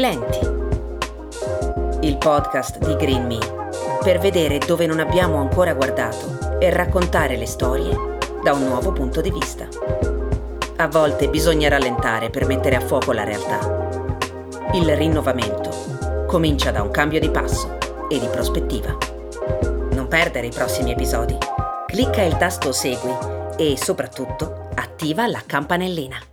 Lenti. Il podcast di Green Me per vedere dove non abbiamo ancora guardato e raccontare le storie da un nuovo punto di vista. A volte bisogna rallentare per mettere a fuoco la realtà. Il rinnovamento comincia da un cambio di passo e di prospettiva. Non perdere i prossimi episodi. Clicca il tasto Segui e soprattutto attiva la campanellina.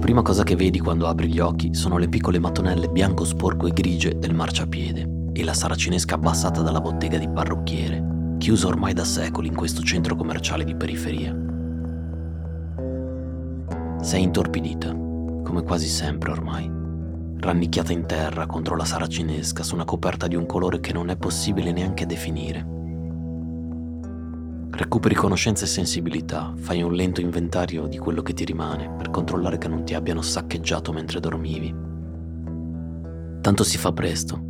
Prima cosa che vedi quando apri gli occhi sono le piccole mattonelle bianco sporco e grigie del marciapiede e la saracinesca abbassata dalla bottega di parrucchiere, chiusa ormai da secoli in questo centro commerciale di periferia. Sei intorpidita, come quasi sempre ormai, rannicchiata in terra contro la saracinesca su una coperta di un colore che non è possibile neanche definire Recuperi conoscenza e sensibilità, fai un lento inventario di quello che ti rimane per controllare che non ti abbiano saccheggiato mentre dormivi. Tanto si fa presto.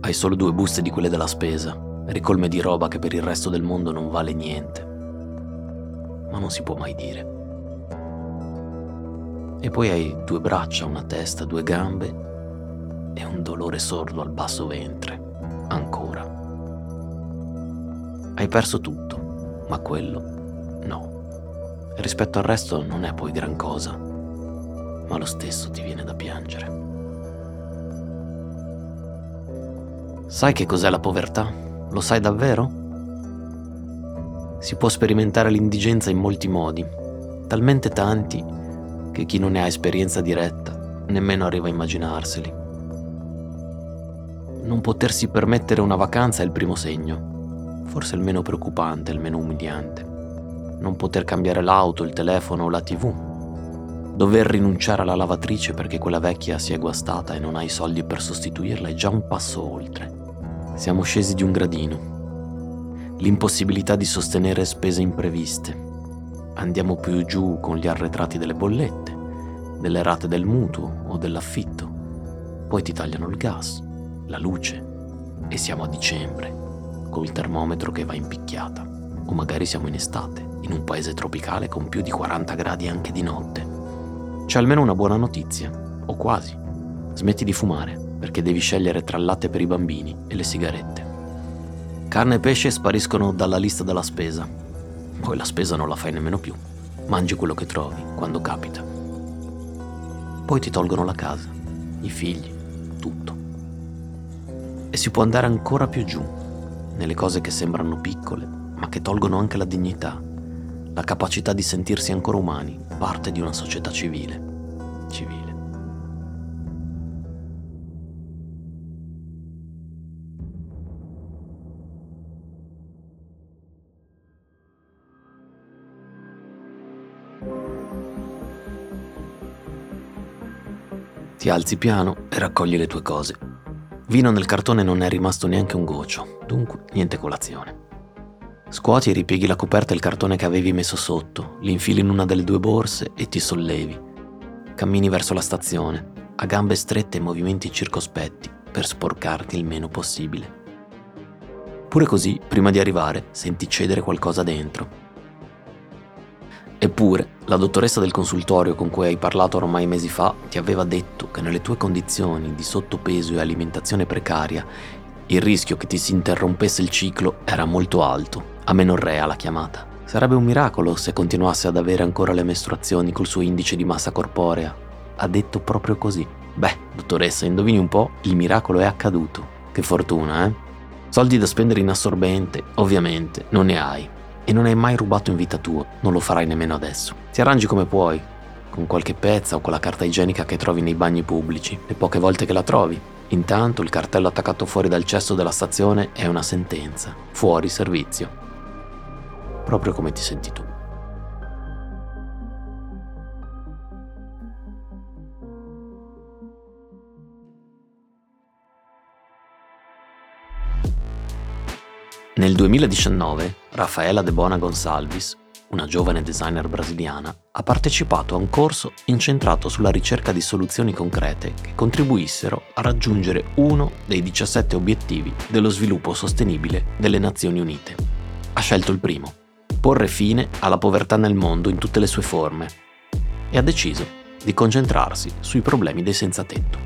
Hai solo due buste di quelle della spesa, ricolme di roba che per il resto del mondo non vale niente. Ma non si può mai dire. E poi hai due braccia, una testa, due gambe e un dolore sordo al basso ventre. Ancora. Hai perso tutto, ma quello no. Rispetto al resto non è poi gran cosa, ma lo stesso ti viene da piangere. Sai che cos'è la povertà? Lo sai davvero? Si può sperimentare l'indigenza in molti modi, talmente tanti che chi non ne ha esperienza diretta nemmeno arriva a immaginarseli. Non potersi permettere una vacanza è il primo segno forse il meno preoccupante, il meno umiliante. Non poter cambiare l'auto, il telefono o la tv. Dover rinunciare alla lavatrice perché quella vecchia si è guastata e non hai soldi per sostituirla è già un passo oltre. Siamo scesi di un gradino. L'impossibilità di sostenere spese impreviste. Andiamo più giù con gli arretrati delle bollette, delle rate del mutuo o dell'affitto. Poi ti tagliano il gas, la luce e siamo a dicembre col termometro che va in picchiata. O magari siamo in estate, in un paese tropicale con più di 40 gradi anche di notte. C'è almeno una buona notizia, o quasi. Smetti di fumare, perché devi scegliere tra il latte per i bambini e le sigarette. Carne e pesce spariscono dalla lista della spesa. Poi la spesa non la fai nemmeno più. Mangi quello che trovi, quando capita. Poi ti tolgono la casa, i figli, tutto. E si può andare ancora più giù, nelle cose che sembrano piccole, ma che tolgono anche la dignità, la capacità di sentirsi ancora umani, parte di una società civile. Civile. Ti alzi piano e raccogli le tue cose Vino nel cartone non è rimasto neanche un goccio, dunque niente colazione. Scuoti e ripieghi la coperta e il cartone che avevi messo sotto, li infili in una delle due borse e ti sollevi. Cammini verso la stazione, a gambe strette e movimenti circospetti per sporcarti il meno possibile. Pure così, prima di arrivare, senti cedere qualcosa dentro Eppure, la dottoressa del consultorio con cui hai parlato ormai mesi fa ti aveva detto che nelle tue condizioni di sottopeso e alimentazione precaria il rischio che ti si interrompesse il ciclo era molto alto, amenorrea la chiamata. Sarebbe un miracolo se continuasse ad avere ancora le mestruazioni col suo indice di massa corporea. Ha detto proprio così. Beh, dottoressa, indovini un po', il miracolo è accaduto. Che fortuna, eh? Soldi da spendere in assorbente, ovviamente, non ne hai e non hai mai rubato in vita tua, non lo farai nemmeno adesso. Ti arrangi come puoi, con qualche pezza o con la carta igienica che trovi nei bagni pubblici, le poche volte che la trovi. Intanto il cartello attaccato fuori dal cesso della stazione è una sentenza, fuori servizio. Proprio come ti senti tu. Nel 2019 Raffaella De Bona Gonsalvis, una giovane designer brasiliana, ha partecipato a un corso incentrato sulla ricerca di soluzioni concrete che contribuissero a raggiungere uno dei 17 obiettivi dello sviluppo sostenibile delle Nazioni Unite. Ha scelto il primo, porre fine alla povertà nel mondo in tutte le sue forme, e ha deciso di concentrarsi sui problemi dei senza tetto.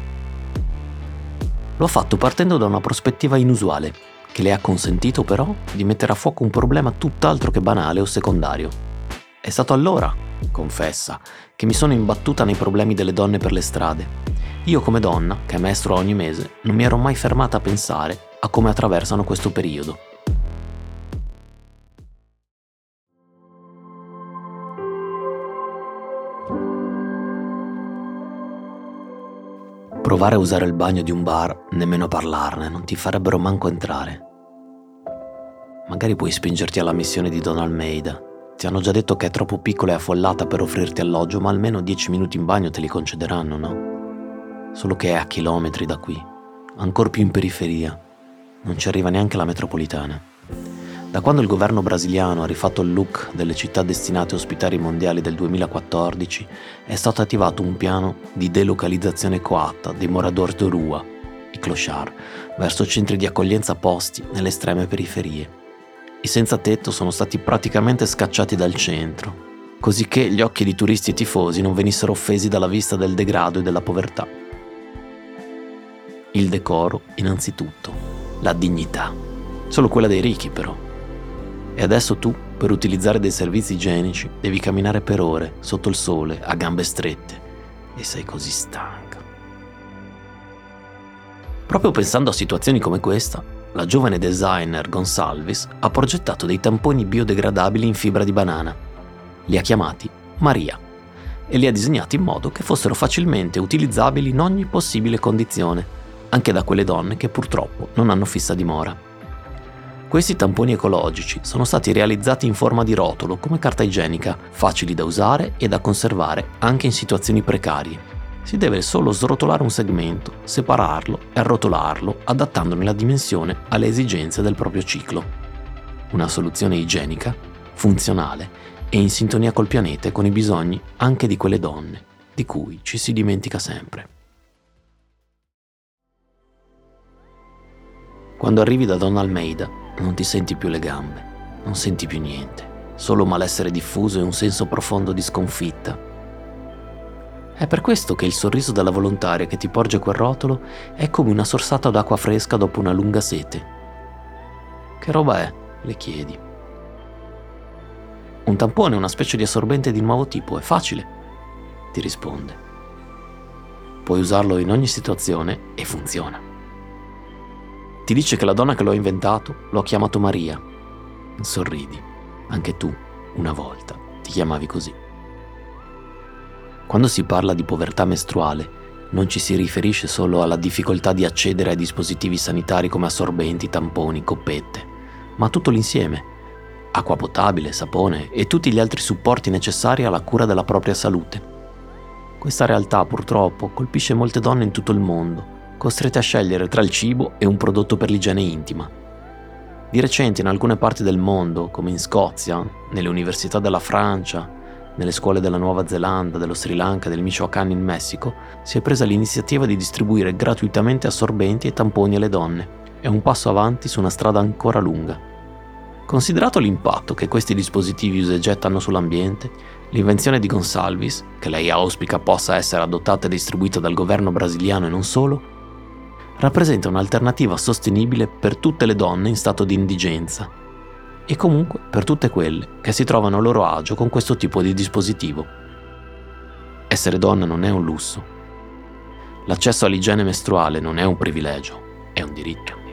Lo ha fatto partendo da una prospettiva inusuale, che le ha consentito però di mettere a fuoco un problema tutt'altro che banale o secondario. È stato allora, confessa, che mi sono imbattuta nei problemi delle donne per le strade. Io come donna, che mestro ogni mese, non mi ero mai fermata a pensare a come attraversano questo periodo. Provare a usare il bagno di un bar, nemmeno parlarne, non ti farebbero manco entrare. Magari puoi spingerti alla missione di Don Almeida. Ti hanno già detto che è troppo piccola e affollata per offrirti alloggio, ma almeno 10 minuti in bagno te li concederanno, no? Solo che è a chilometri da qui, ancora più in periferia. Non ci arriva neanche la metropolitana. Da quando il governo brasiliano ha rifatto il look delle città destinate a ospitare i mondiali del 2014, è stato attivato un piano di delocalizzazione coatta dei moradores d'Orua, i clochard, verso centri di accoglienza posti nelle estreme periferie. I senza tetto sono stati praticamente scacciati dal centro, così che gli occhi di turisti e tifosi non venissero offesi dalla vista del degrado e della povertà. Il decoro, innanzitutto, la dignità, solo quella dei ricchi però. E adesso tu, per utilizzare dei servizi igienici, devi camminare per ore, sotto il sole, a gambe strette, e sei così stanca. Proprio pensando a situazioni come questa, la giovane designer Gonsalves ha progettato dei tamponi biodegradabili in fibra di banana. Li ha chiamati Maria e li ha disegnati in modo che fossero facilmente utilizzabili in ogni possibile condizione, anche da quelle donne che purtroppo non hanno fissa dimora. Questi tamponi ecologici sono stati realizzati in forma di rotolo come carta igienica, facili da usare e da conservare anche in situazioni precarie si deve solo srotolare un segmento, separarlo e arrotolarlo adattandone la dimensione alle esigenze del proprio ciclo. Una soluzione igienica, funzionale e in sintonia col pianeta e con i bisogni anche di quelle donne, di cui ci si dimentica sempre. Quando arrivi da Donna Almeida non ti senti più le gambe, non senti più niente, solo malessere diffuso e un senso profondo di sconfitta è per questo che il sorriso della volontaria che ti porge quel rotolo è come una sorsata d'acqua fresca dopo una lunga sete. Che roba è? le chiedi. Un tampone, una specie di assorbente di nuovo tipo, è facile, ti risponde. Puoi usarlo in ogni situazione e funziona. Ti dice che la donna che lo ha inventato lo ha chiamato Maria. Sorridi. Anche tu, una volta, ti chiamavi così. Quando si parla di povertà mestruale, non ci si riferisce solo alla difficoltà di accedere ai dispositivi sanitari come assorbenti, tamponi, coppette, ma tutto l'insieme. Acqua potabile, sapone e tutti gli altri supporti necessari alla cura della propria salute. Questa realtà purtroppo colpisce molte donne in tutto il mondo, costrette a scegliere tra il cibo e un prodotto per l'igiene intima. Di recente in alcune parti del mondo, come in Scozia, nelle università della Francia, nelle scuole della Nuova Zelanda, dello Sri Lanka e del Michoacán in Messico, si è presa l'iniziativa di distribuire gratuitamente assorbenti e tamponi alle donne. È un passo avanti su una strada ancora lunga. Considerato l'impatto che questi dispositivi usa e getta hanno sull'ambiente, l'invenzione di Gonsalves, che lei auspica possa essere adottata e distribuita dal governo brasiliano e non solo, rappresenta un'alternativa sostenibile per tutte le donne in stato di indigenza e comunque per tutte quelle che si trovano a loro agio con questo tipo di dispositivo. Essere donna non è un lusso. L'accesso all'igiene mestruale non è un privilegio, è un diritto.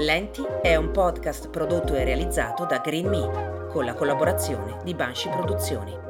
Lenti è un podcast prodotto e realizzato da Green Me con la collaborazione di Banshee Produzioni.